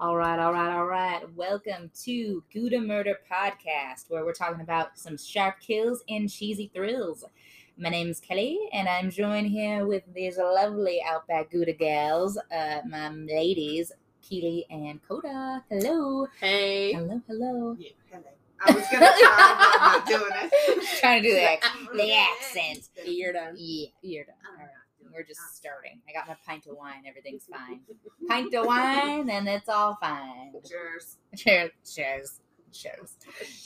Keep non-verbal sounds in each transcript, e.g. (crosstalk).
All right, all right, all right. Welcome to Gouda Murder Podcast, where we're talking about some sharp kills and cheesy thrills. My name is Kelly, and I'm joined here with these lovely Outback Gouda gals, uh, my ladies, Keely and Kota. Hello. Hey. Hello, hello. Yeah, hello. I was gonna try, but I'm not doing it. (laughs) Trying to do the, the (laughs) really- accent. You're done. Yeah, you're done. All right. We're just ah. starting. I got my pint of wine. Everything's fine. (laughs) Pint of wine, and it's all fine. Cheers. Cheers. Cheers. Cheers.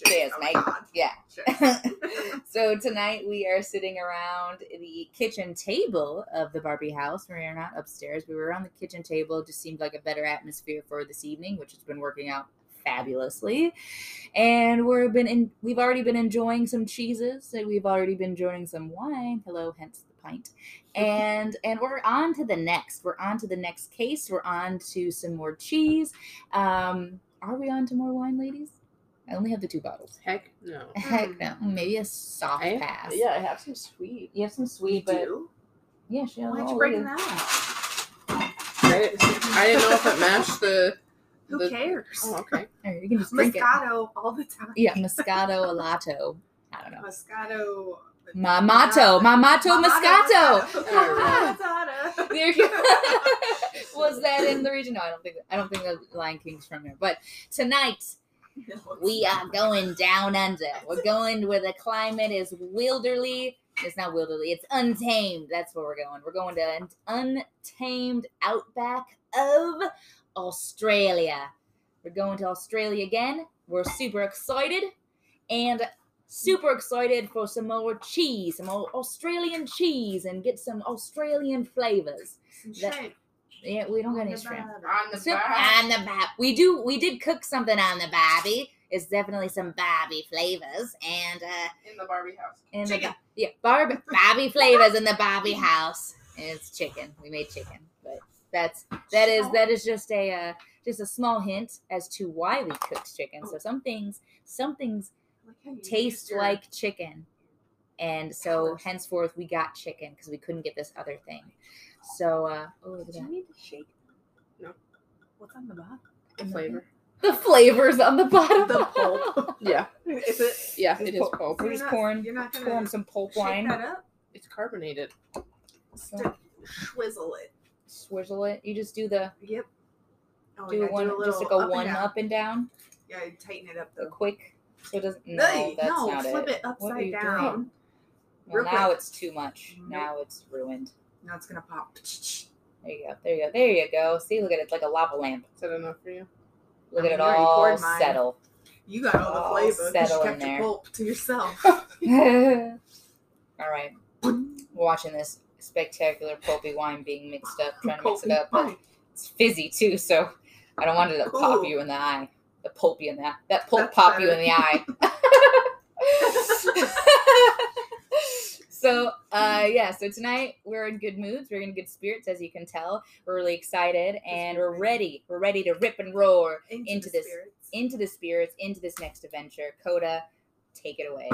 Cheers, Oh. God. Yeah. Cheers. (laughs) so tonight we are sitting around the kitchen table of the Barbie house. We are not upstairs. We were around the kitchen table. It just seemed like a better atmosphere for this evening, which has been working out fabulously. And we've been in, we've already been enjoying some cheeses and we've already been enjoying some wine. Hello, hence pint. And and we're on to the next. We're on to the next case. We're on to some more cheese. Um, are we on to more wine, ladies? I only have the two bottles. Heck no. Heck no. Maybe a soft I, pass. yeah, I have some sweet. You have some You sweet, but do? yeah, she Why'd you break it it. out? I didn't, I didn't know if it matched the. Who the- cares? Oh, okay. (laughs) Alright, you can just drink it. Moscato all the time. Yeah, Moscato Alato. I don't know. Moscato. Mamato. Mamato Moscato. Moscato. There you go. (laughs) Was that in the region? No, I don't think I don't think the Lion King's from there. But tonight we are going down under. We're going where the climate is wilderly. It's not wilderly. It's untamed. That's where we're going. We're going to an untamed outback of Australia. We're going to Australia again. We're super excited and super excited for some more cheese, some more Australian cheese, and get some Australian flavors. That- Yeah, we don't got any shrimp. On the So- on the bab. We do. We did cook something on the Barbie. It's definitely some Barbie flavors, and uh, In the Barbie house. in Chicken. Ba- yeah, Barbie Barbie flavors in the Barbie house. And it's chicken. We made chicken, but that's that is that is just a uh, just a small hint as to why we cooked chicken. So some things some things taste like chicken, and so henceforth we got chicken because we couldn't get this other thing. So uh, oh, look at Do you need to shake? No. What's on the bottom? The flavor. the flavors on the bottom. The pulp. (laughs) Yeah. Is it? Yeah, It's it is pulp. pulp. We're just not- pouring, you're not gonna pouring some pulp Shake wine. that up. It's carbonated. So, Swizzle it. swizzle it. You just do the Yep. Oh, do yeah, one a just like a up one down. up and down, Yeah, tighten it up a quick. So it doesn't. No, Hey, that's no, not flip it. it, upside down. Well, now quick. it's too much. Nope. Now it's ruined. Now it's gonna pop. There you go. There you go. There you go. See, look at it. It's like a lava lamp. Is that enough for you? Look I at it mean, you all poured mine. settle. You got all the Oh, flavor because settle you in kept your there. pulp to yourself. (laughs) (laughs) all right. We're watching this spectacular pulpy wine being mixed up, trying to mix it up, but it's fizzy too, so I don't want it to pop you in the eye. The pulp you in that. That pulp That's pop you in the eye. (laughs) (laughs) so uh yeah, so tonight we're in good moods, we're in good spirits, as you can tell. We're really excited and we're ready. We're ready to rip and roar into the this- spirits. into the spirits, into this next adventure. Kota, take it away.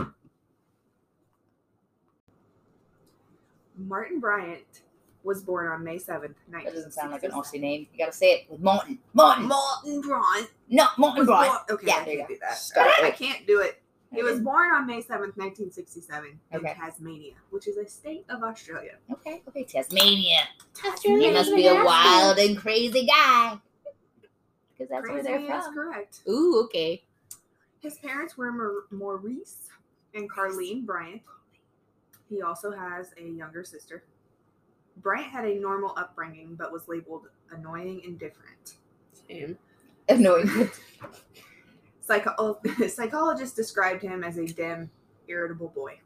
Martin Bryant was born on May 7th, 1967. That doesn't sound like an Aussie name. You gotta say it with Martin. Martin. Martin Bryant No, Martin was Bryant. born- Okay, Yeah, I there you can't go. do that. Stop (laughs) I it. can't do it. He was born on May 7th, 1967, in Okay. Tasmania, which is a state of Australia. Okay, okay, Tasmania. Tasmania. He must be a wild and crazy guy. Because that's where Crazy they're is from. correct. Ooh, okay. His parents were Maur- Maurice and Carlene Bryant. He also has a younger sister. Bryant had a normal upbringing, but was labeled annoying and different. Same. Annoying. (laughs) Psycho- (laughs) psychologists described him as a dim, irritable boy,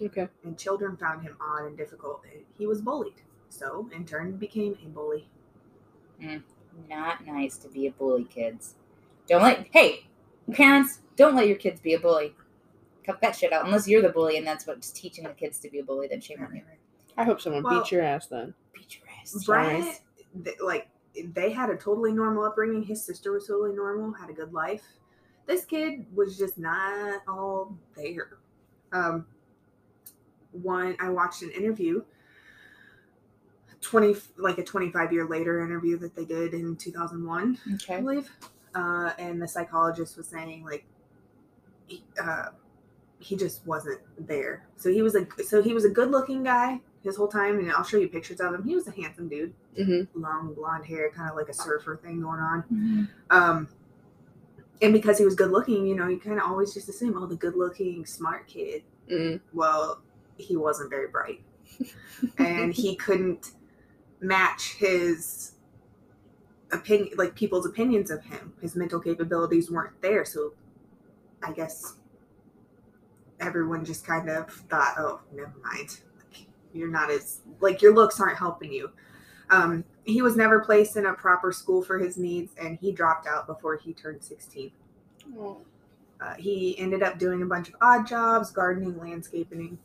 Okay. and children found him odd and difficult. He was bullied, so in turn became a bully. Mm, not nice to be a bully, kids. Don't let. Hey, parents, don't let your kids be a bully. Cut that shit out. Unless you're the bully and that's what's teaching the kids to be a bully, then shame on you. I hope someone Well- beats your ass then. Beat your ass. Bryant, th- like they had a totally normal upbringing. His sister was totally normal, had a good life. This kid was just not all there. Um, one, I watched an interview 20 like a 25 year later interview that they did in 2001 i believe uh, and the psychologist was saying like he, uh, he just wasn't there so he was a so he was a good looking guy his whole time and i'll show you pictures of him. He was a handsome dude. Mm-hmm. long blonde hair kind of like a surfer thing going on. Mhm. um and because he was good looking you know you kind of always just assume oh the good looking smart kid. Mm-hmm. well he wasn't very bright. (laughs) And he couldn't match his opinion like people's opinions of him. His mental capabilities weren't there so i guess everyone just kind of thought oh never mind you're not as like your looks aren't helping you um he was never placed in a proper school for his needs and he dropped out before he turned 16 Oh. uh, he ended up doing a bunch of odd jobs gardening landscaping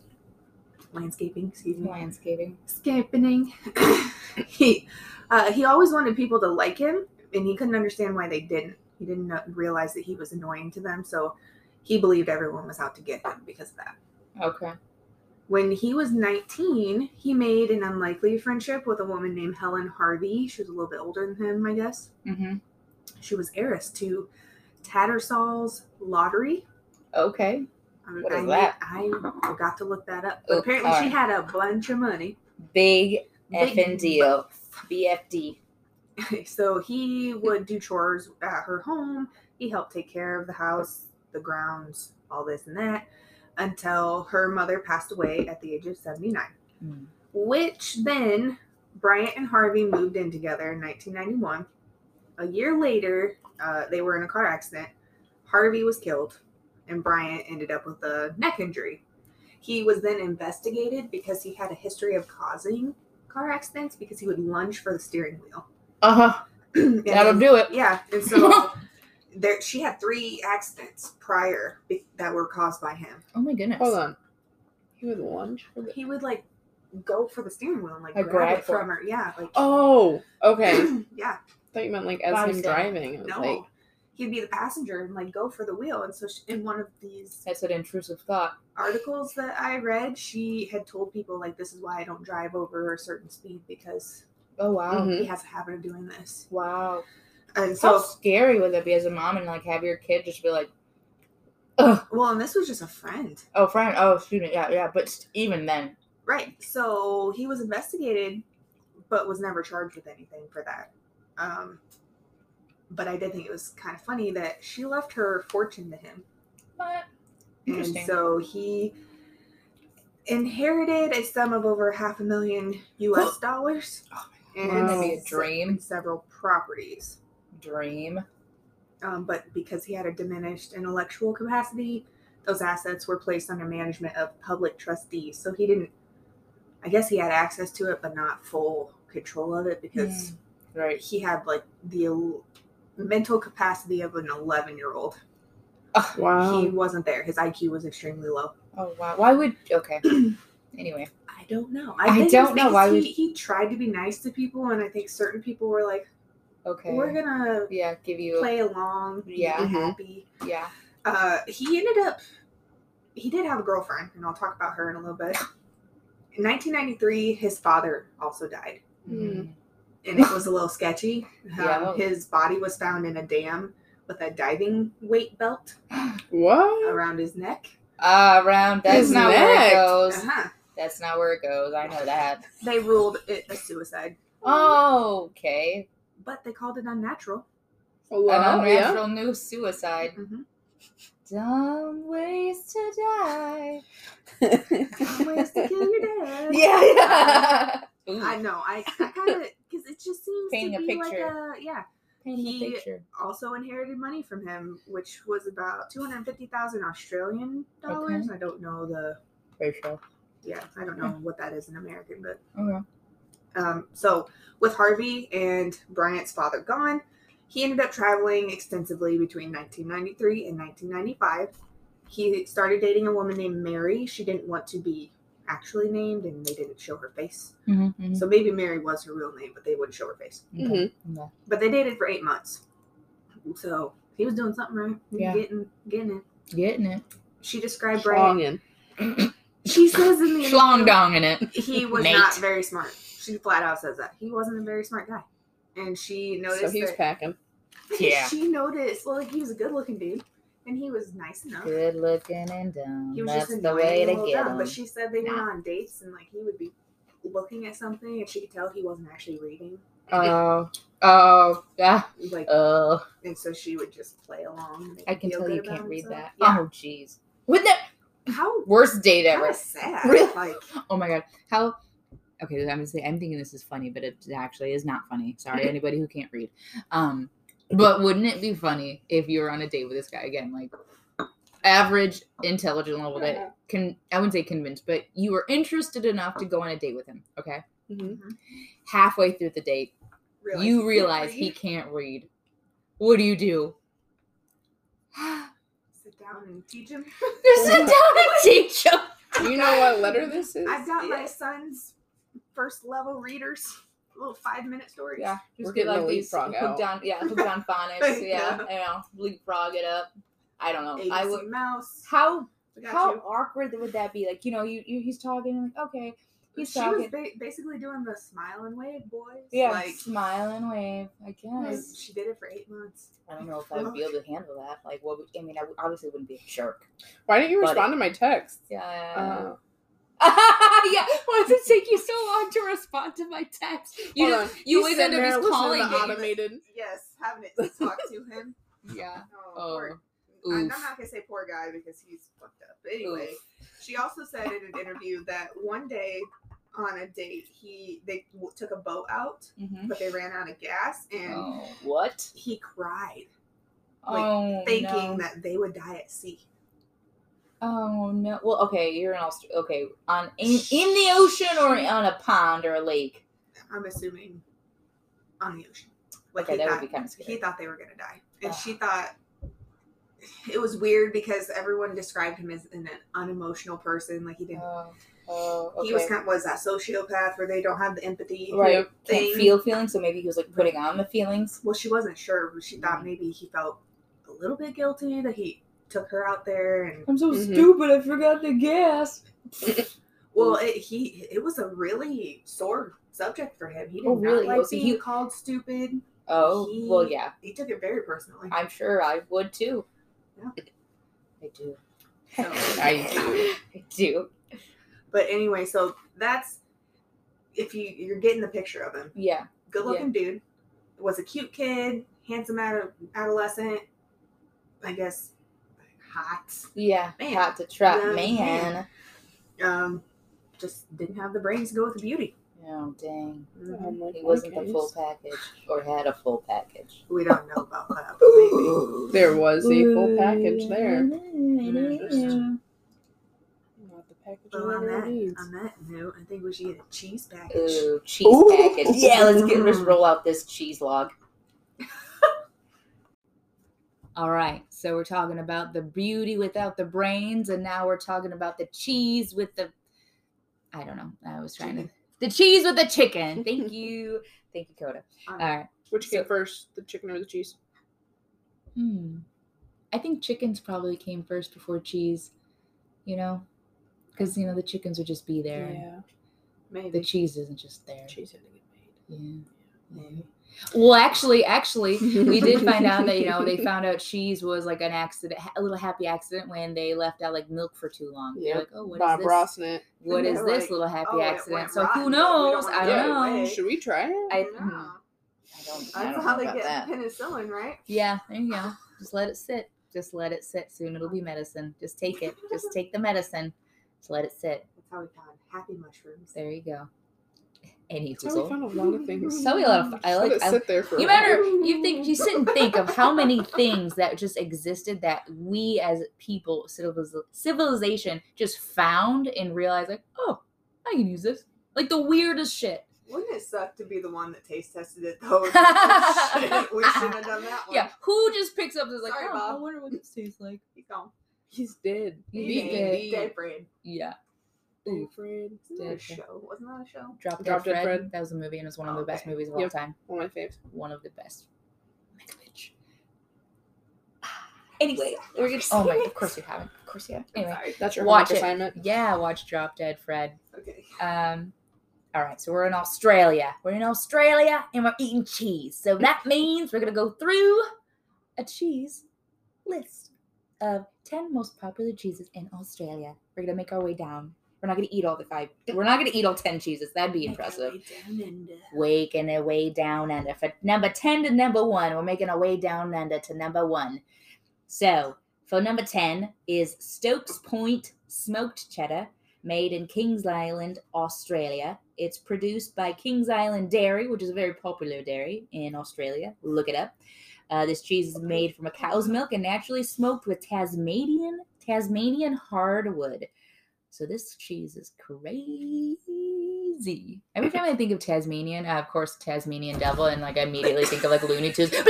landscaping excuse me Landscaping. Scaping. (coughs) he uh, he always wanted people to like him, and he couldn't understand why they didn't. He didn't realize that he was annoying to them, so he believed everyone was out to get him because of that. Okay. When he was 19, he made an unlikely friendship with a woman named Helen Harvey. She was a little bit older than him, I guess. Mm-hmm. She was heiress to Tattersall's Lottery. Okay. I, What is I, that? I forgot to look that up. But Oh, apparently, she had a bunch of money. Big Big effing deal. BFD. so he would do chores at her home. He helped take care of the house, the grounds, all this and that, until her mother passed away at the age of 79. Mm. Which then Bryant and Harvey moved in together in 1991. A year later, uh, they were in a car accident. Harvey was killed, and Bryant ended up with a neck injury. He was then investigated because he had a history of causing car accidents because he would lunge for the steering wheel. (clears throat) Uh huh. That'll do it. yeah, and so (laughs) there she had three accidents prior be- that were caused by him. Oh my goodness. Hold on. He would lunge for the. He would like go for the steering wheel and like Like grab, grab it for- from her. Yeah, like Oh, okay. (clears throat) I yeah. thought you meant like as Why him is driving. I was No, like, he'd be the passenger and like go for the wheel. And so she, in one of these That's an intrusive thought. articles that I read, she had told people like, "This is why I don't drive over a certain speed because Oh wow. Mhm. he has a habit of doing this." Wow. And How so, scary would that be as a mom and like have your kid just be like, Ugh. well, and this was just a friend. oh friend, oh student, yeah, yeah. But even then, Right. So he was investigated, but was never charged with anything for that. Um, but I did think it was kind of funny that she left her fortune to him. what? And so he inherited a sum of over half a million US (gasps) dollars. Oh and Wouldn't that be a dream? Several properties. Dream. Um, but because he had a diminished intellectual capacity, those assets were placed under management of public trustees. So he didn't, I guess he had access to it, but not full control of it because Right. he had like the mental capacity of an 11 year old. wow. He wasn't there. His IQ was extremely low. Oh wow. Why would? Okay. (clears throat) anyway. I don't know. I think don't know why he, would- he tried to be nice to people, and I think certain people were like, Okay. "We're gonna yeah. Give you. play along, be Yeah. Happy." Yeah. Uh, he ended up. He did have a girlfriend, and I'll talk about her in a little bit. In 1993, his father also died, Mm. and it was a little sketchy. (laughs) Um, Yeah. His body was found in a dam with a diving weight belt (gasps) what? around his neck. Ah, around. That's His not where it goes. Uh-huh. That's not where it goes. I know that. They ruled it a suicide, Oh, okay. But they called it unnatural. Hello? An yeah. unnatural new suicide. Mhm. Dumb ways to die. Dumb ways to kill your dad. (laughs) Yeah, yeah. Ooh, I know. I, I kind of because it just seems Painting a to be like picture. a yeah. painting he- a picture. Also inherited money from him, which was about two hundred fifty thousand Australian dollars. I don't know the Very sure. yeah. I don't know what that is in American, but Okay. Um. So with Harvey and Bryant's father gone, he ended up traveling extensively between 1993 and 1995. He started dating a woman named Mary. She didn't want to be actually named, and they didn't show her face. Mm-hmm, So maybe Mary was her real name, but they wouldn't show her face. Okay. okay. But they dated for eight months. So he was doing something right. He Yeah. Getting getting it. Getting it. She described Bryant. Schlonging. She says in the Schlong dong in it. he was Mate. not very smart. She flat out says that he wasn't a very smart guy, and she noticed So he was that packing. Yeah. she noticed. Well, like he was a good looking dude, and he was nice enough. Good looking and dumb. He was That's just the annoying way to get dumb, him. But she said they went Nah. on dates, and like he would be looking at something, and she could tell he wasn't actually reading. Oh, (laughs) oh, yeah. Like, Oh, and so she would just play along. and I can tell you can't read himself. that. Yeah. Oh, jeez. Wouldn't that How worst date ever? of sad. Really? Like, (laughs) Oh my god. How okay, I'm gonna say I'm thinking this is funny, but it actually is not funny. Sorry, (laughs) anybody who can't read. Um, but wouldn't it be funny if you were on a date with this guy again, like average intelligent level that can I wouldn't say convinced, but you were interested enough to go on a date with him, okay? hmm Halfway through the date, realize you realize he can't read. What do you do? (gasps) sit down and teach him. Just sit down and (laughs) teach him. Do you know what letter this is? I've got my son's first level readers, (laughs) little five minute stories. Yeah, We're just get getting like the these leapfrog hooked out. on, yeah, hooked on phonics, yeah, Yeah. you know, leapfrog it up. I don't know. I would. Mouse. How how you. awkward would that be? Like you know, you, you he's talking like okay, he's she talking, was ba- basically doing the smile and wave, boys. yeah, Like, smile and wave. I guess she did it for eight months. I don't know if I would be able to handle that. Like what? Would, I mean, I obviously wouldn't be a jerk. Why didn't you Buddy. respond to my text? Yeah. Uh, (laughs) yeah. Why does it take you so long to respond to my text? You hold just, on. you always end up just calling to me. automated. Yes, having it to talk to him. (laughs) Yeah. Oh, Oh. poor- I'm I'm not gonna say poor guy because he's fucked up. But anyway, she also said in an interview that one day on a date, he they w- took a boat out, Mhm. but they ran out of gas, and Oh, what? he cried, Like, oh, thinking no. that they would die at sea. Oh no. Well, okay, you're in Australia. Okay, on in, in the ocean or on a pond or a lake. I'm assuming on the ocean. Like Okay, that would thought, be kinda He thought they were gonna die, and Ugh. she thought it was weird because everyone described him as an unemotional person. Like he didn't. Oh, oh, okay. He was kind of was that sociopath where they don't have the empathy. right. Yep. Can't feel feelings, so maybe he was like putting on the feelings. Well, she wasn't sure. She thought mm. maybe he felt a little bit guilty that he took her out there, and I'm so Mhm. stupid. I forgot the gas. (laughs) well, it, he it was a really sore subject for him. He did Oh, not really? like Oh, being he- called stupid. Oh, He- well, yeah. He took it very personally. I'm sure I would too. Yeah. I do. So- (laughs) I do. I do. But anyway, so that's if you you're getting the picture of him. Yeah. Good looking dude. Was a cute kid, handsome ad- adolescent. I guess hot. Yeah. Man. Hot to trap Yeah, man. Um, just didn't have the brains to go with the beauty. Oh dang. Mhm. He wasn't okay. the full package or had a full package. We don't know about that, but maybe. (laughs) There was a full package there. Yeah. Not package Well, on that that, it needs. on that note, I think we should get a cheese package. Ooh, cheese Ooh. package. Yeah, let's get let's roll out this cheese log. All right, so we're talking about the beauty without the brains, and now we're talking about the cheese with the. I don't know. I was trying to the cheese with the chicken. Thank (laughs) you, thank you, Kota. Um, All right. Which So- came first, the chicken or the cheese? Hmm. I think chickens probably came first before cheese. You know, because you know the chickens would just be there. Yeah, maybe. The cheese isn't just there. cheese had to get made. Yeah. Maybe. Well, actually, actually, we did find out that you know they (laughs) found out cheese was like an accident, a little happy accident when they left out like milk for too long. Yeah. like, oh, what is Bob this? Rossnet. What is this like, little happy "Oh, accident? So rotten, who knows? I don't know. Should we try it? I, hmm, I don't. I don't how know they get that. penicillin, right? Yeah, there you go. Just let it sit. Just let it sit. Soon it'll be medicine. Just take it. Just take the medicine. Just let it sit. That's how we found happy mushrooms. There you go. Any That's how we found a lot of things. So we a lot of. I Just let like. I, sit there for. You a while. you think, you sit and think of how many things that just existed that we as people, civiliz- civilization, just found and realized, like, oh, I can use this. Like the weirdest shit. Wouldn't it suck to be the one that taste tested it though? Shit, (laughs) (laughs) we shouldn't have done that one. Yeah, who just picks up this like, Sorry, oh, Bob. I wonder what this tastes like. He's gone. He's dead. He's, He dead. dead, dead Fred. Yeah. Dead Fred. Isn't that a Dead. show? Wasn't that a show? Drop Dead, Drop Dead Fred. Fred. That was a movie and it was one of the best movies of all time. One of my faves. One of the best. Megamitch. Anyway, we're gonna. Oh my! (laughs) Of course you haven't. Of course you have. Anyway, Sorry. That's your Watch it. assignment. yeah, watch Drop Dead Fred. Okay. Um, All right, so we're in Australia. We're in Australia and we're eating cheese. So that (laughs) means we're going to go through a cheese list of 10 most popular cheeses in Australia. We're going to make our way down. We're not going to eat all the five. We're not going to eat all 10 cheeses. That'd be impressive. Waking a way down under. For number 10 to number 1, we're making a way down under to number 1. So, for number 10 is Stokes Point Smoked Cheddar, made in Kings Island, Australia. It's produced by Kings Island Dairy, which is a very popular dairy in Australia. Look it up. Uh, this cheese is made from a cow's milk and naturally smoked with Tasmanian Tasmanian hardwood. So this cheese is crazy. Every time I think of Tasmanian, uh, of course Tasmanian devil, and like I immediately think of like Looney Tunes. (laughs)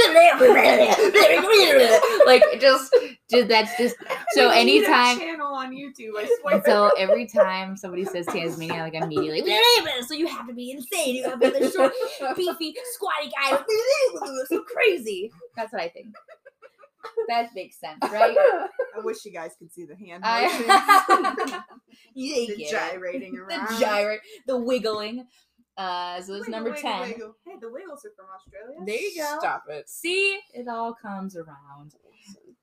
like just, just that's just (laughs) so We need a anytime. channel on YouTube. I swear. So every time somebody says Tasmania, like immediately, (laughs) so you have to be insane. You have to be the short, beefy, squatty guy. So crazy. That's what I think. That makes sense, (laughs) right? I wish you guys could see the hand I- motions. (laughs) You the get it. gyrating around. The gyrate, the wiggling. Uh, so it's Wiggle, number wiggle, 10. wiggle. Hey, the Wiggles are from Australia. There you go. Stop it. See, it all comes around.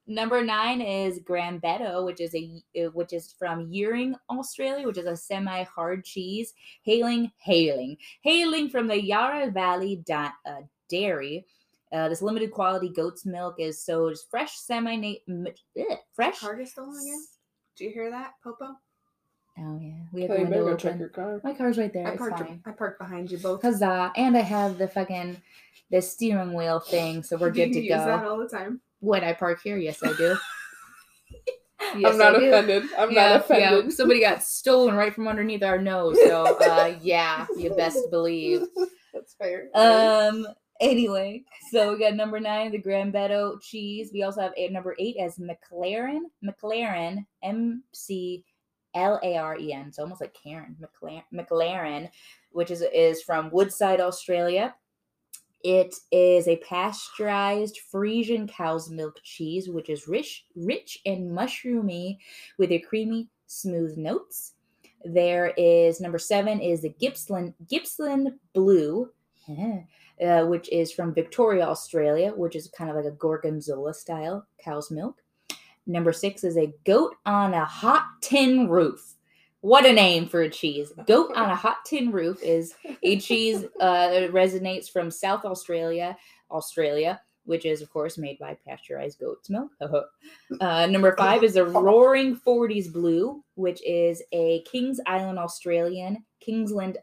Number nine is Grambeto, which is a uh, which is from Yering, Australia, which is a semi-hard cheese, hailing hailing hailing from the Yarra Valley da- uh, Dairy. Uh, this limited quality goat's milk is sold as fresh semi fresh. Car is stolen again? Do you hear that, Popo? Oh yeah, we have Kelly, the window go check open. your car. My car's right there. I it's parked. fine. I parked behind you both. Huzzah! And I have the fucking the steering wheel thing, so we're Do good (laughs) you to use go. that all the time? Would I park here? Yes, I do. (laughs) Yes, I'm not I do. offended. I'm yeah, not offended. Yeah, somebody got stolen right from underneath our nose. So uh, yeah, you best believe. (laughs) That's fair. Um. Anyway, so we got number nine, the Grambeto cheese. We also have eight, number eight as McLaren. McLaren, M C L A R E N. It's almost like Karen. McLaren, McLaren, which is is from Woodside, Australia. It is a pasteurized Frisian cow's milk cheese, which is rich, rich and mushroomy, with a creamy, smooth notes. There is number seven is the Gippsland Gippsland Blue, (laughs) uh, which is from Victoria, Australia, which is kind of like a gorgonzola style cow's milk. Number six is a goat on a hot tin roof. What a name for a cheese! Goat on a (laughs) hot tin roof is a cheese uh, that resonates from South Australia, Australia, which is of course made by pasteurized goat's milk. (laughs) uh, number five is a Roaring Forties Blue, which is a Kings Island Australian Kingsland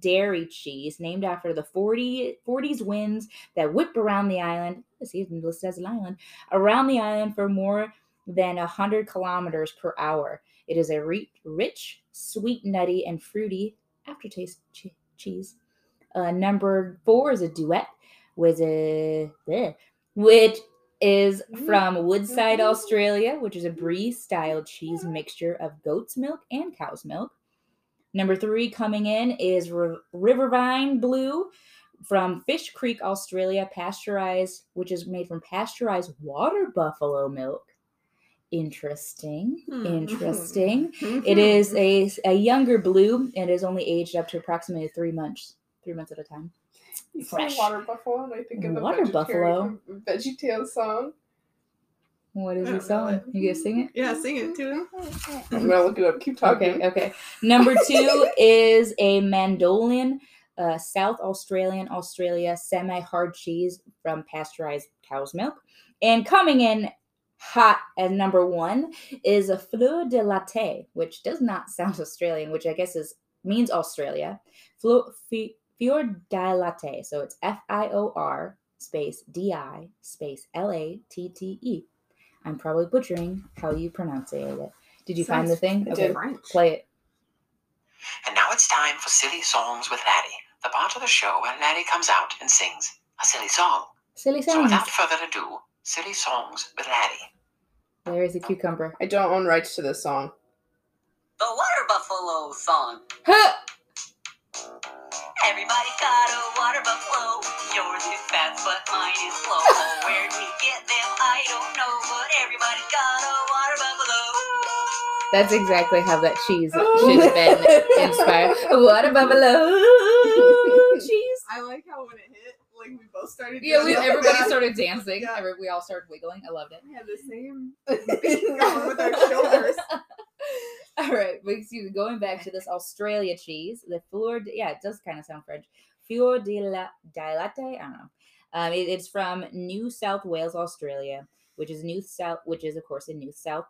dairy cheese named after the 40, 40s winds that whip around the island. Let's see, it's listed as an island around the island for more than 100 kilometers per hour. It is a re- rich, sweet, nutty, and fruity aftertaste che- cheese. Uh, number four is a duet with a bleh, which is from Woodside, Australia, which is a brie style cheese mixture of goat's milk and cow's milk. Number three coming in is R- Riverine Blue from Fish Creek, Australia, pasteurized, which is made from pasteurized water buffalo milk. Interesting. Hmm. Interesting. It is a, a younger blue and is only aged up to approximately three months, three months at a time. You fresh. water buffalo, and I think of the Water vegetarian Veggie Tales song. What is I the know song? it. You gonna sing it? Yeah, sing it to him. (laughs) I'm gonna look it up. Keep talking. Okay, okay. Number two is a Mandolin, uh, South Australian, Australia semi hard cheese from pasteurized cow's milk. And coming in hot as number one is a Fleur de Latte, which does not sound Australian, which I guess is means Australia. Fleur, fi- Fior di Latte. So it's F I O R space D I space L A T T E. I'm probably butchering how you pronounce it. Did you find the thing? I did. French. Play it. And now it's time for Silly Songs with Larry, the part of the show where Larry comes out and sings a silly song. Silly So without further ado, Silly Songs with Larry. There's a cucumber. I don't own rights to this song. The Water Buffalo song. Huh! Everybody's got a water buffalo. Yours is fast, but mine is slow. Oh, where'd we That's exactly how that cheese should have been inspired. What a buffalo cheese. I like how when it hit, like we both started. Yeah, we, everybody that. started dancing. Yeah. Every, we all started wiggling. I loved it. We had the same beat going with our shoulders. (laughs) All right, but excuse me. Going back to this Australia cheese, the Fleur, de, yeah, it does kind of sound French. Fleur de la Dilatte. I don't know. Um, it- it's from New South Wales, Australia, which is New South, which is of course in New South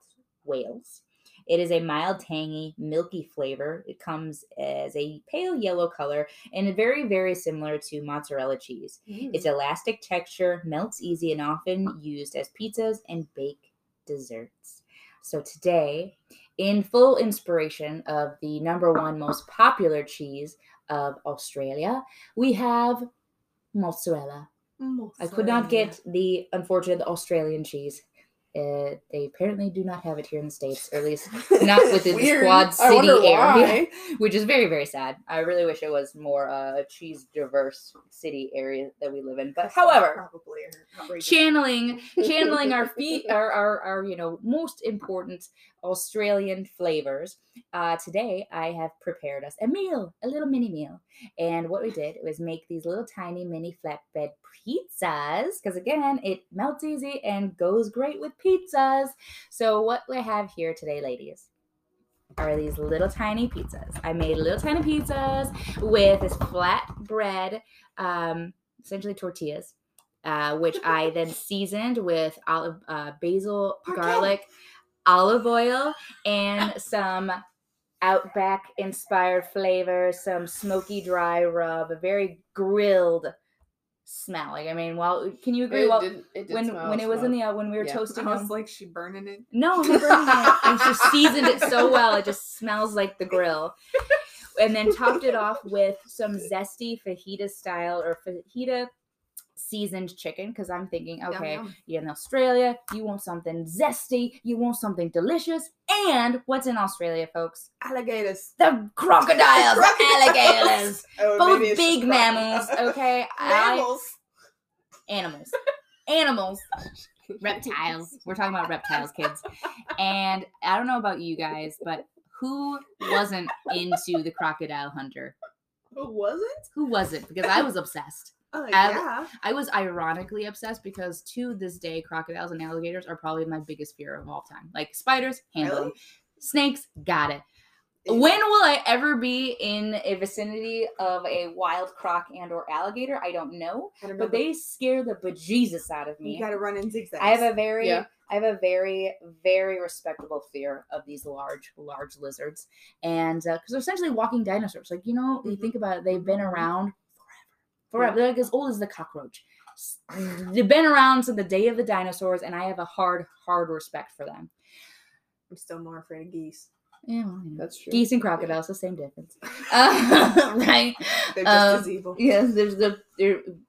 Wales. It is a mild, tangy, milky flavor. It comes as a pale yellow color and very, very similar to mozzarella cheese. Its mm. elastic texture melts easy and often used as pizzas and baked desserts. So today, in full inspiration of the number one most popular cheese of Australia, we have mozzarella. I could not get the unfortunate Australian cheese. Uh, they apparently do not have it here in the states, or at least (laughs) not within the Quad City area, (laughs) which is very, very sad. I really wish it was more uh, a cheese diverse city area that we live in. But however, probably channeling channeling our feet our, our our you know most important australian flavors. Uh today i have prepared us a meal a little mini meal. And what we did was make these little tiny mini flatbread pizzas because again it melts easy and goes great with pizzas. So what we have here today ladies are these little tiny pizzas. I made little tiny pizzas with this flat bread um essentially tortillas uh, which I then (laughs) seasoned with olive, uh, basil, Parkay. garlic, olive oil, and some Outback inspired flavor, some smoky dry rub, a very grilled smell. Like I mean, well, can you agree? It well, did, it did when smell when it was in the uh, when we were Yeah. toasting I them, was like, she burning it. no, I'm burning it. (laughs) I just seasoned it so well, it just smells like the grill. And then topped it off with some (laughs) zesty fajita style or fajita seasoned chicken because I'm thinking, okay, yum. you're in Australia, you want something zesty, you want something delicious, and what's in Australia, folks? Alligators. The crocodiles, the alligators, (laughs) Oh, both big mammals. crocodiles. Okay, (laughs) I, animals, animals, (laughs) reptiles. We're talking about reptiles, kids. And I don't know about you guys, but who wasn't into the crocodile hunter? Who wasn't? Who wasn't? Because I was obsessed. Oh, yeah. I was ironically obsessed because to this day, crocodiles and alligators are probably my biggest fear of all time. Like spiders, handle them. Snakes, got it. When will I ever be in a vicinity of a wild croc and or alligator? I don't know, I don't but know, they scare the bejesus out of me. you gotta run in zigzags. I have a very, Yeah. I have a very, very respectable fear of these large, large lizards, and because they're essentially walking dinosaurs. Like you know, you Mhm. think about it, they've been Mhm. around forever. They're like as old as the cockroach. They've been around since the day of the dinosaurs, and I have a hard, hard respect for them. I'm still more afraid of geese. Yeah, well, you know. That's true. geese and crocodiles, the same difference, (laughs) uh, (laughs) right? They're just Um, as evil. Yes, there's the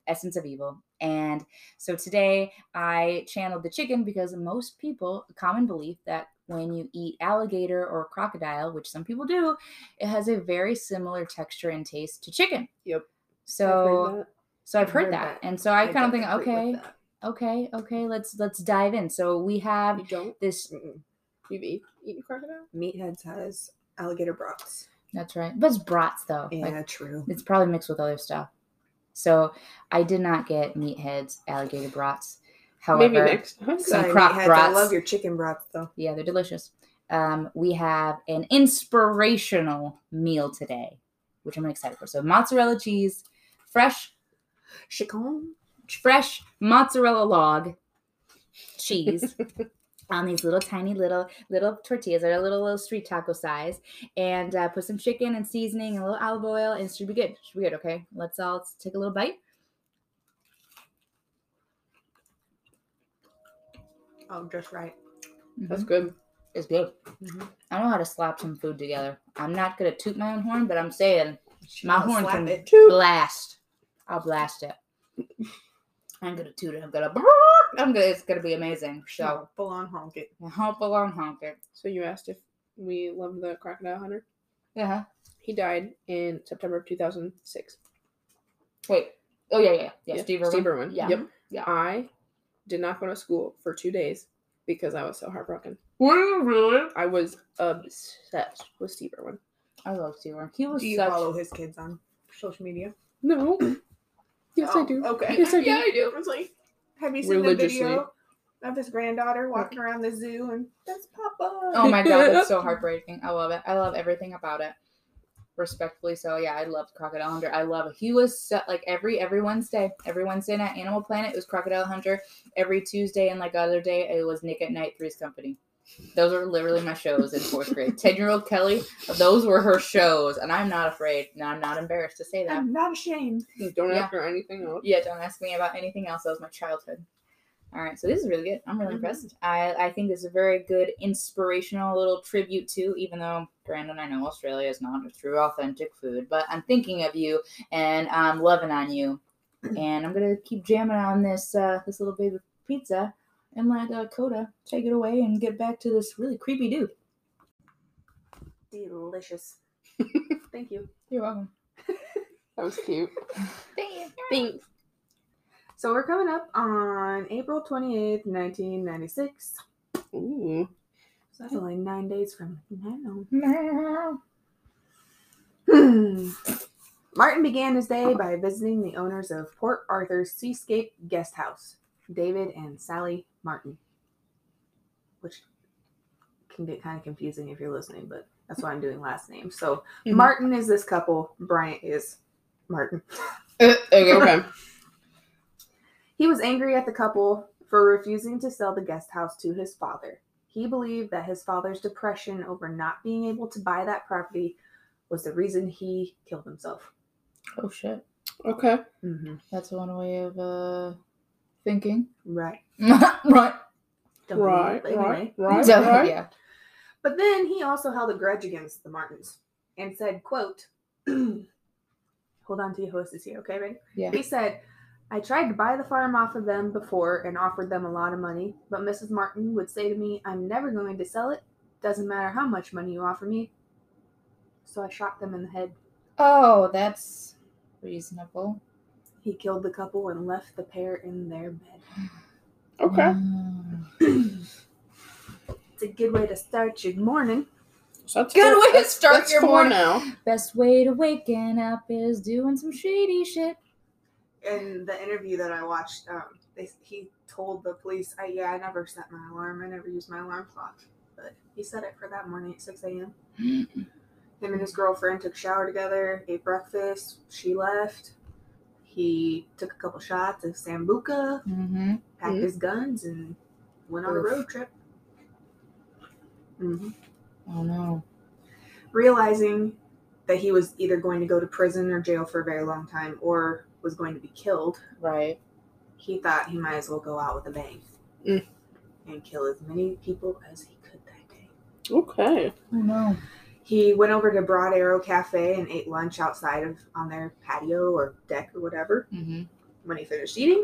essence of evil. And so today I channeled the chicken because most people, a common belief that when you eat alligator or crocodile, which some people do, it has a very similar texture and taste to chicken. Yep. So so I've heard, that. And so I, kind of think, okay, okay, okay, let's let's dive in. So we have You don't? this Mm-mm. You've eat, eaten crocodile? Meatheads has alligator brats. that's right. But it's brats though. Yeah, Like, true. It's probably mixed with other stuff. So I did not get meatheads, alligator brats. However, Maybe next time. Some croc meatheads, I love your chicken brats though. yeah, they're delicious. Um, we have an inspirational meal today, which I'm excited for. So mozzarella cheese, fresh, Chicken. fresh mozzarella log cheese (laughs) on these little tiny little little tortillas. They're a little little street taco size, and uh, put some chicken and seasoning and a little olive oil, and it should be good. Should be good. Okay, let's all let's take a little bite. Oh, just right. That's Mhm. good. It's good. Mhm. I know how to slap some food together. I'm not gonna toot my own horn, but I'm saying my horn can it. blast. I'll blast it. I'm gonna toot it. I'm gonna. (laughs) I'm gonna. It's gonna be amazing. So full on honk it. hop along, honk it. So you asked if we love the crocodile hunter. Yeah. He died in September of 2006. Wait. Oh yeah, yeah, yeah. Yeah, Steve Irwin. Steve Irwin. Yeah. Yep. Yeah. I did not go to school for two days because I was so heartbroken. Were you really? I was obsessed with Steve Irwin. I love Steve Irwin. He was Do you such. follow his kids on social media? No. (clears throat) Yes, I Oh, do. Okay. Yes, I (laughs) do. Yeah, I do. I was like, have you seen the Religiously. video of his granddaughter walking around the zoo and that's Papa? Oh my god, that's so (laughs) heartbreaking. I love it. I love everything about it. Respectfully so, yeah, I loved Crocodile Hunter. I love it. He was so, like every every Wednesday, every Wednesday night, Animal Planet it was Crocodile Hunter. Every Tuesday and like other day, it was Nick at Night, Three's Company. Those are literally my shows in fourth grade. Ten year old Kelly, those were her shows, and I'm not afraid. and I'm not embarrassed to say that. I'm not ashamed. Don't Yeah. ask her anything else. Yeah, don't ask me about anything else. That was my childhood. All right, so this is really good. I'm really Mhm. impressed. I, I think this is a very good inspirational little tribute to, even though Brandon, I know Australia is not a true authentic food, but I'm thinking of you and I'm loving on you, and I'm gonna keep jamming on this uh, this little baby pizza and let uh, Kota take it away and get back to this really creepy dude. Delicious. (laughs) Thank you. You're welcome. (laughs) That was cute. (laughs) Thank you. Thanks. So we're coming up on April 28th, 1996. Ooh. So that's only nine days from now. Meow. (clears throat) Martin began his day by visiting the owners of Port Arthur's Seascape Guest House, David and Sally Martin. Which can get kind of confusing if you're listening, but that's why I'm doing last name. So Mhm. Martin is this couple, Bryant is Martin. Uh, okay. Okay. (laughs) He was angry at the couple for refusing to sell the guest house to his father. He believed that his father's depression over not being able to buy that property was the reason he killed himself. Oh shit. Okay. Mm-hmm. That's one way of uh thinking. Right. (laughs) right. Don't believe Right, but anyway. right, right, So, right. Yeah. But then he also held a grudge against the Martins and said, quote, (clears throat) hold on to your horses here, okay, ready? Yeah. He said, I tried to buy the farm off of them before and offered them a lot of money, but Mrs. Martin would say to me, I'm never going to sell it. Doesn't matter how much money you offer me. So I shot them in the head. Oh, that's reasonable. He killed the couple and left the pair in their bed. Okay. It's a good way to start your morning. So that's Good four- way to start that's your four morning. now. Best way to waking up is doing some shady shit. In the interview that I watched, um, they, he told the police, I, "Yeah, I never set my alarm. I never used my alarm clock, but he set it for that morning at 6 a.m." (gasps) Him and his girlfriend took a shower together, ate breakfast. She left. He took a couple shots of sambuca, Mm-hmm. packed Mhm. his guns, and went on a road trip. hmm Oh no. Realizing that he was either going to go to prison or jail for a very long time, or was going to be killed, Right. he thought he might as well go out with a bang Mm. and kill as many people as he could that day. Okay. Oh no. He went over to Broad Arrow Cafe and ate lunch outside of on their patio or deck or whatever. Mm-hmm. When he finished eating,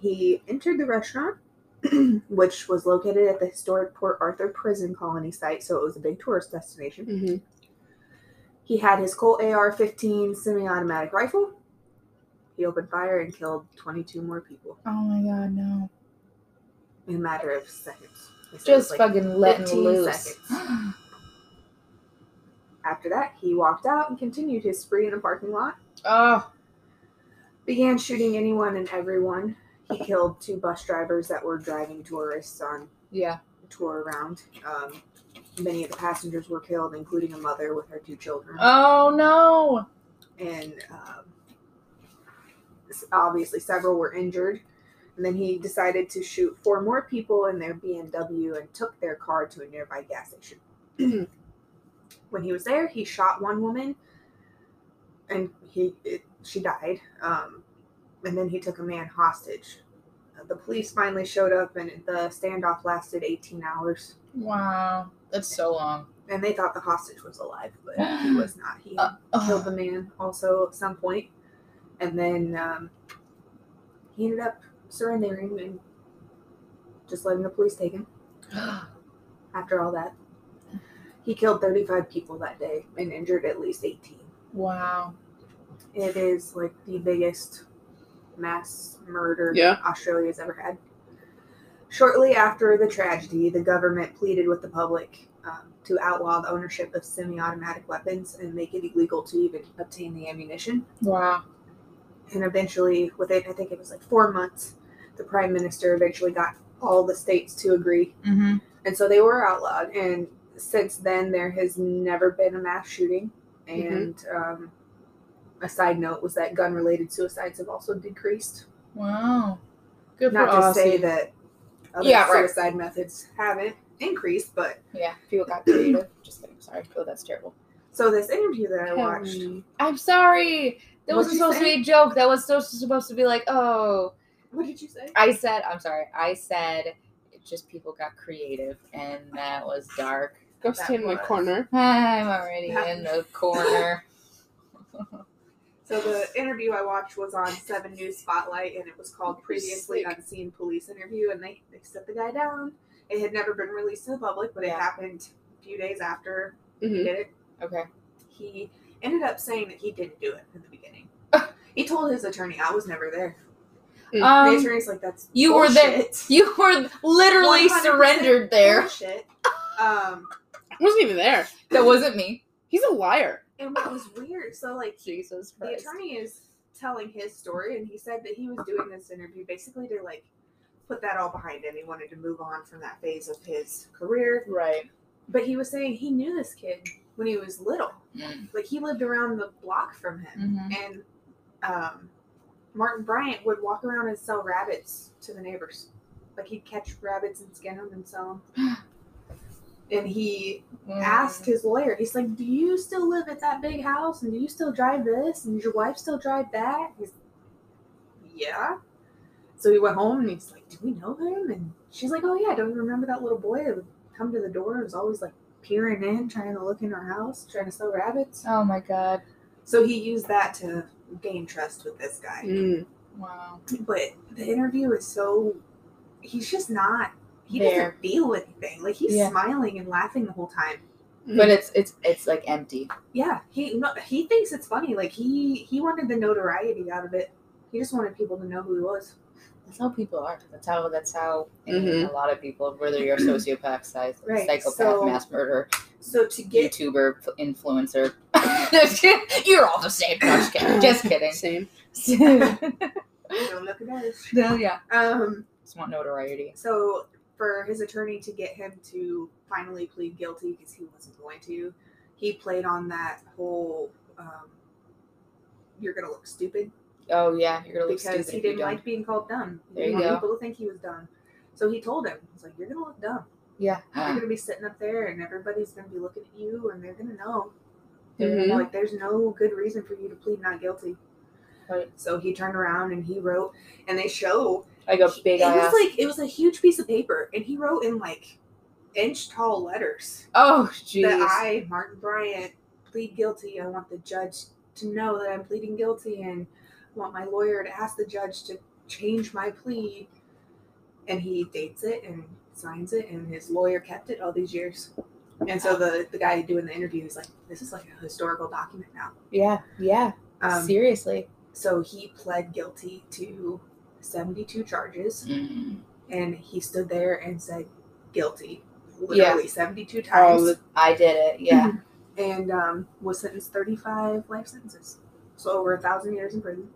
he entered the restaurant, (clears throat) which was located at the historic Port Arthur prison colony site, so it was a big tourist destination. hmm He had his Colt AR-15 semi-automatic rifle. He opened fire and killed 22 more people Oh my god, no. in a matter of seconds. He said it was Just like fucking letting 15 loose. (gasps) (gasps) (gasps) After that, he walked out and continued his spree in a parking lot. oh. Began shooting anyone and everyone. He killed two bus drivers that were driving tourists on Yeah. tour around. Um, many of the passengers were killed, including a mother with her two children. Oh no. and um, obviously several were injured. And then he decided to shoot four more people in their BMW and took their car to a nearby gas station. (clears throat) when he was there, he shot one woman, and he it, she died. Um, and then he took a man hostage. Uh, The police finally showed up, and the standoff lasted 18 hours. Wow. That's so long. And they thought the hostage was alive, but (gasps) he was not. He Uh, killed the man also at some point, and then um, he ended up surrendering and just letting the police take him. (gasps) After all that, he killed 35 people that day and injured at least 18. wow. It is like the biggest mass murder Yeah. Australia's ever had. Shortly after the tragedy, the government pleaded with the public um, to outlaw the ownership of semi-automatic weapons and make it illegal to even obtain the ammunition. Wow. And eventually, within I think it was like four months, the prime minister eventually got all the states to agree, Mm-hmm. and so they were outlawed. And since then, there has never been a mass shooting. And um, a side note was that gun-related suicides have also decreased. Wow. Good Not to say that other Yeah, right. suicide methods haven't increased, but Yeah, people got creative. (clears throat) Just kidding. Sorry. Oh, that's terrible. so this interview that I watched. I'm sorry. That wasn't supposed to be a joke. That was supposed supposed to be like, oh, what did you say? I said. I'm sorry. I said. It just people got creative, and that was dark. Go That stay in my was- corner. (laughs) I'm already That- in the corner. (laughs) So the interview I watched was on Seven News Spotlight, and it was called "Previously Sick. Unseen Police Interview." And they they set the guy down. It had never been released to the public, but it happened a few days after he hmm did it. Okay. He ended up saying that he didn't do it in the beginning. (laughs) he told his attorney, "I was never there." the Um, attorney's like, "That's you were there. you were literally surrendered there. Bullshit. Um, I wasn't even there. That wasn't me. He's a liar. and what was weird, so like Jesus the attorney is telling his story and he said that he was doing this interview basically to like put that all behind him he wanted to move on from that phase of his career Right. but he was saying he knew this kid when he was little Mm. like he lived around the block from him Mhm. and um, martin bryant would walk around and sell rabbits to the neighbors like he'd catch rabbits and skin them and sell them (gasps) (gasps) (gasps) and he asked his lawyer, he's like, Do you still live at that big house? And do you still drive this? And does your wife still drive that? He's Yeah. So he went home and he's like, Do we know him? And she's like, Oh yeah, don't you remember that little boy that would come to the door and was always like peering in, trying to look in our house, trying to sell rabbits? Oh my god. So he used that to gain trust with this guy. Mm. Wow. But the interview is so he's just not he There. doesn't feel anything. Like he's Yeah. smiling and laughing the whole time. But it's it's it's like empty. Yeah, he no, he thinks it's funny. Like he he wanted the notoriety out of it. He just wanted people to know who he was. That's how people are. That's how. That's how Mhm. a lot of people, whether you're a (clears throat) sociopath, psych- Right, psychopath, so- mass murderer, So to get YouTuber, influencer, (laughs) you're all the same. No, just kidding. Just (laughs) kidding. Same. (laughs) don't look at us. no, yeah. Um, Just want notoriety. so for his attorney to get him to finally plead guilty because he wasn't going to, he played on that whole um, "you're gonna look stupid" Oh yeah, you're gonna look because stupid he didn't like being called dumb. There you want go. people think he was dumb. So he told him, "He's like, you're gonna look dumb. Yeah. You're gonna be sitting up there, and everybody's gonna be looking at you, and they're gonna know." Mhm. Like, there's no good reason for you to plead not guilty. Right. So he turned around and he wrote, and they show I go big it was ass. like it was a huge piece of paper, and he wrote in like inch tall letters oh that jeez. I, Martin Bryant, plead guilty. I want the judge to know that I'm pleading guilty, and want my lawyer to ask the judge to change my plea. And he dates it and signs it, and his lawyer kept it all these years. And so the the guy doing the interview is like, "This is like a historical document now." Yeah. Yeah. Um, Seriously. so he pled guilty to 72 charges Mm. and he stood there and said guilty Yeah. literally 72 times the I did it. Yeah. (laughs) and um, was sentenced 35 life sentences so over a thousand years in prison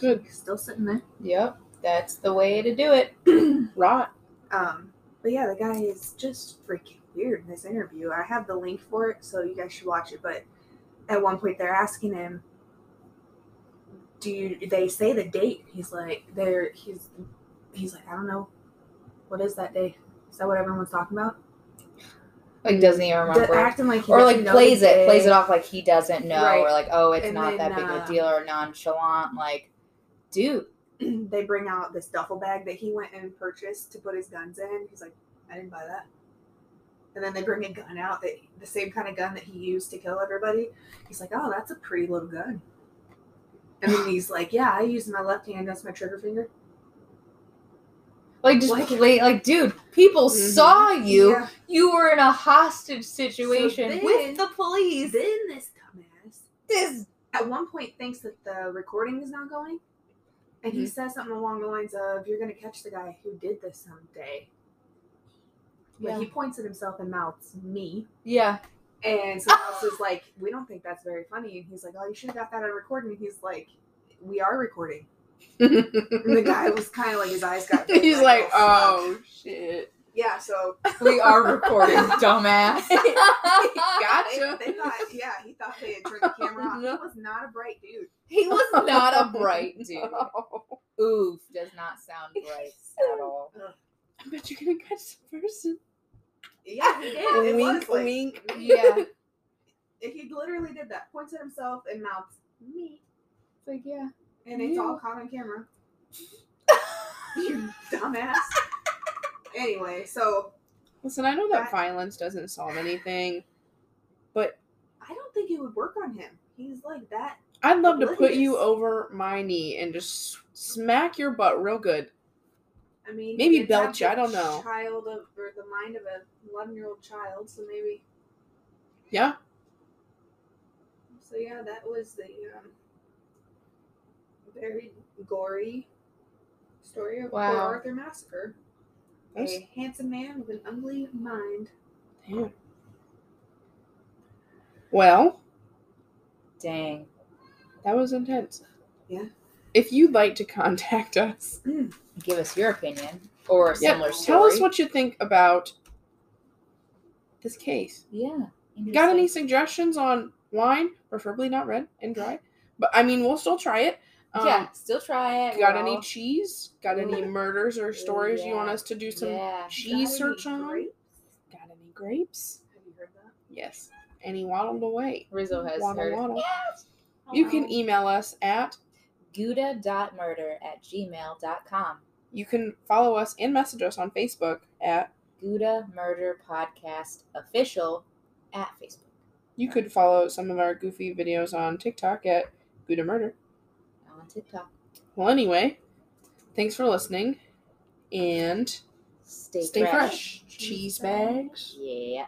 good still sitting there yep. That's the way to do it. (clears throat) rot. um, but yeah the guy is just freaking weird in this interview i have the link for it so you guys should watch it but at one point they're asking him do you they say the date he's like they're he's he's like i don't know what is that day is that what everyone's talking about Like doesn't even remember. acting like or like plays it, plays it off like he doesn't know, Right. or like, oh, it's And not then, that big uh, a deal, or nonchalant. Like, dude, (clears throat) they bring out this duffel bag that he went and purchased to put his guns in. He's like, I didn't buy that. And then they bring a gun out that the same kind of gun that he used to kill everybody. He's like, Oh, that's a pretty little gun. And then he's like, Yeah, I use my left hand. That's my trigger finger. like just Like- play, like, dude, people Mhm. saw you. Yeah. You were in a hostage situation then- with the police. Then this dumbass This, at one point thinks that the recording is not going. And he Mhm. says something along the lines of, You're gonna catch the guy who did this someday. But Yeah. he points at himself and mouths me. Yeah. And someone else is like, we don't think that's very funny. And he's like, oh, you should have got that on recording. And he's like, we are recording. And the guy was kind of like, his eyes got (laughs) big, He's like, fuck." oh shit. Yeah, so We are recording, (laughs) dumbass. (laughs) Gotcha. they, they thought, yeah, he thought they had turned the camera off. No. He was not a bright dude. he was not a bright dude. Oof does not sound bright at all. I bet you're gonna catch the person. Yeah, he did. It wink, was like, wink. Yeah. (laughs) He literally did that. Points at himself and mouths me. It's like, yeah. And it's all caught on camera. (laughs) you dumbass. anyway, so Listen, I know that That- violence doesn't solve anything, but I don't think it would work on him. He's like that. I'd love to put you over my knee and just smack your butt real good. I mean, Maybe he belch I don't know. Child of or the mind of a eleven year old child, so maybe. Yeah. So yeah, that was the um, very gory story of Wow. Arthur massacre. That's- A handsome man with an ugly mind. Damn. Well, Dang. that was intense. Yeah. If you'd like to contact us, Give us your opinion or a yeah, similar story. tell us what you think about this case. Yeah. Got any suggestions on wine, preferably not red and dry? But I mean, we'll still try it. Um, yeah, still try it. Got We're any cheese? Got any (laughs) murders or stories you want us to do some yeah. cheese search on? grapes? Got any grapes? Have you heard that? Yes. Any waddled away? Rizzo has Waddle, heard. waddle. Yes. You can email us at. Gouda.murder at gmail.com. You can follow us and message us on Facebook at. Gouda Murder Podcast Official at Facebook. You could follow some of our goofy videos on TikTok at Gouda Murder. On TikTok. Well, anyway, thanks for listening, and Stay, stay fresh. fresh. Cheese bags. Yeah.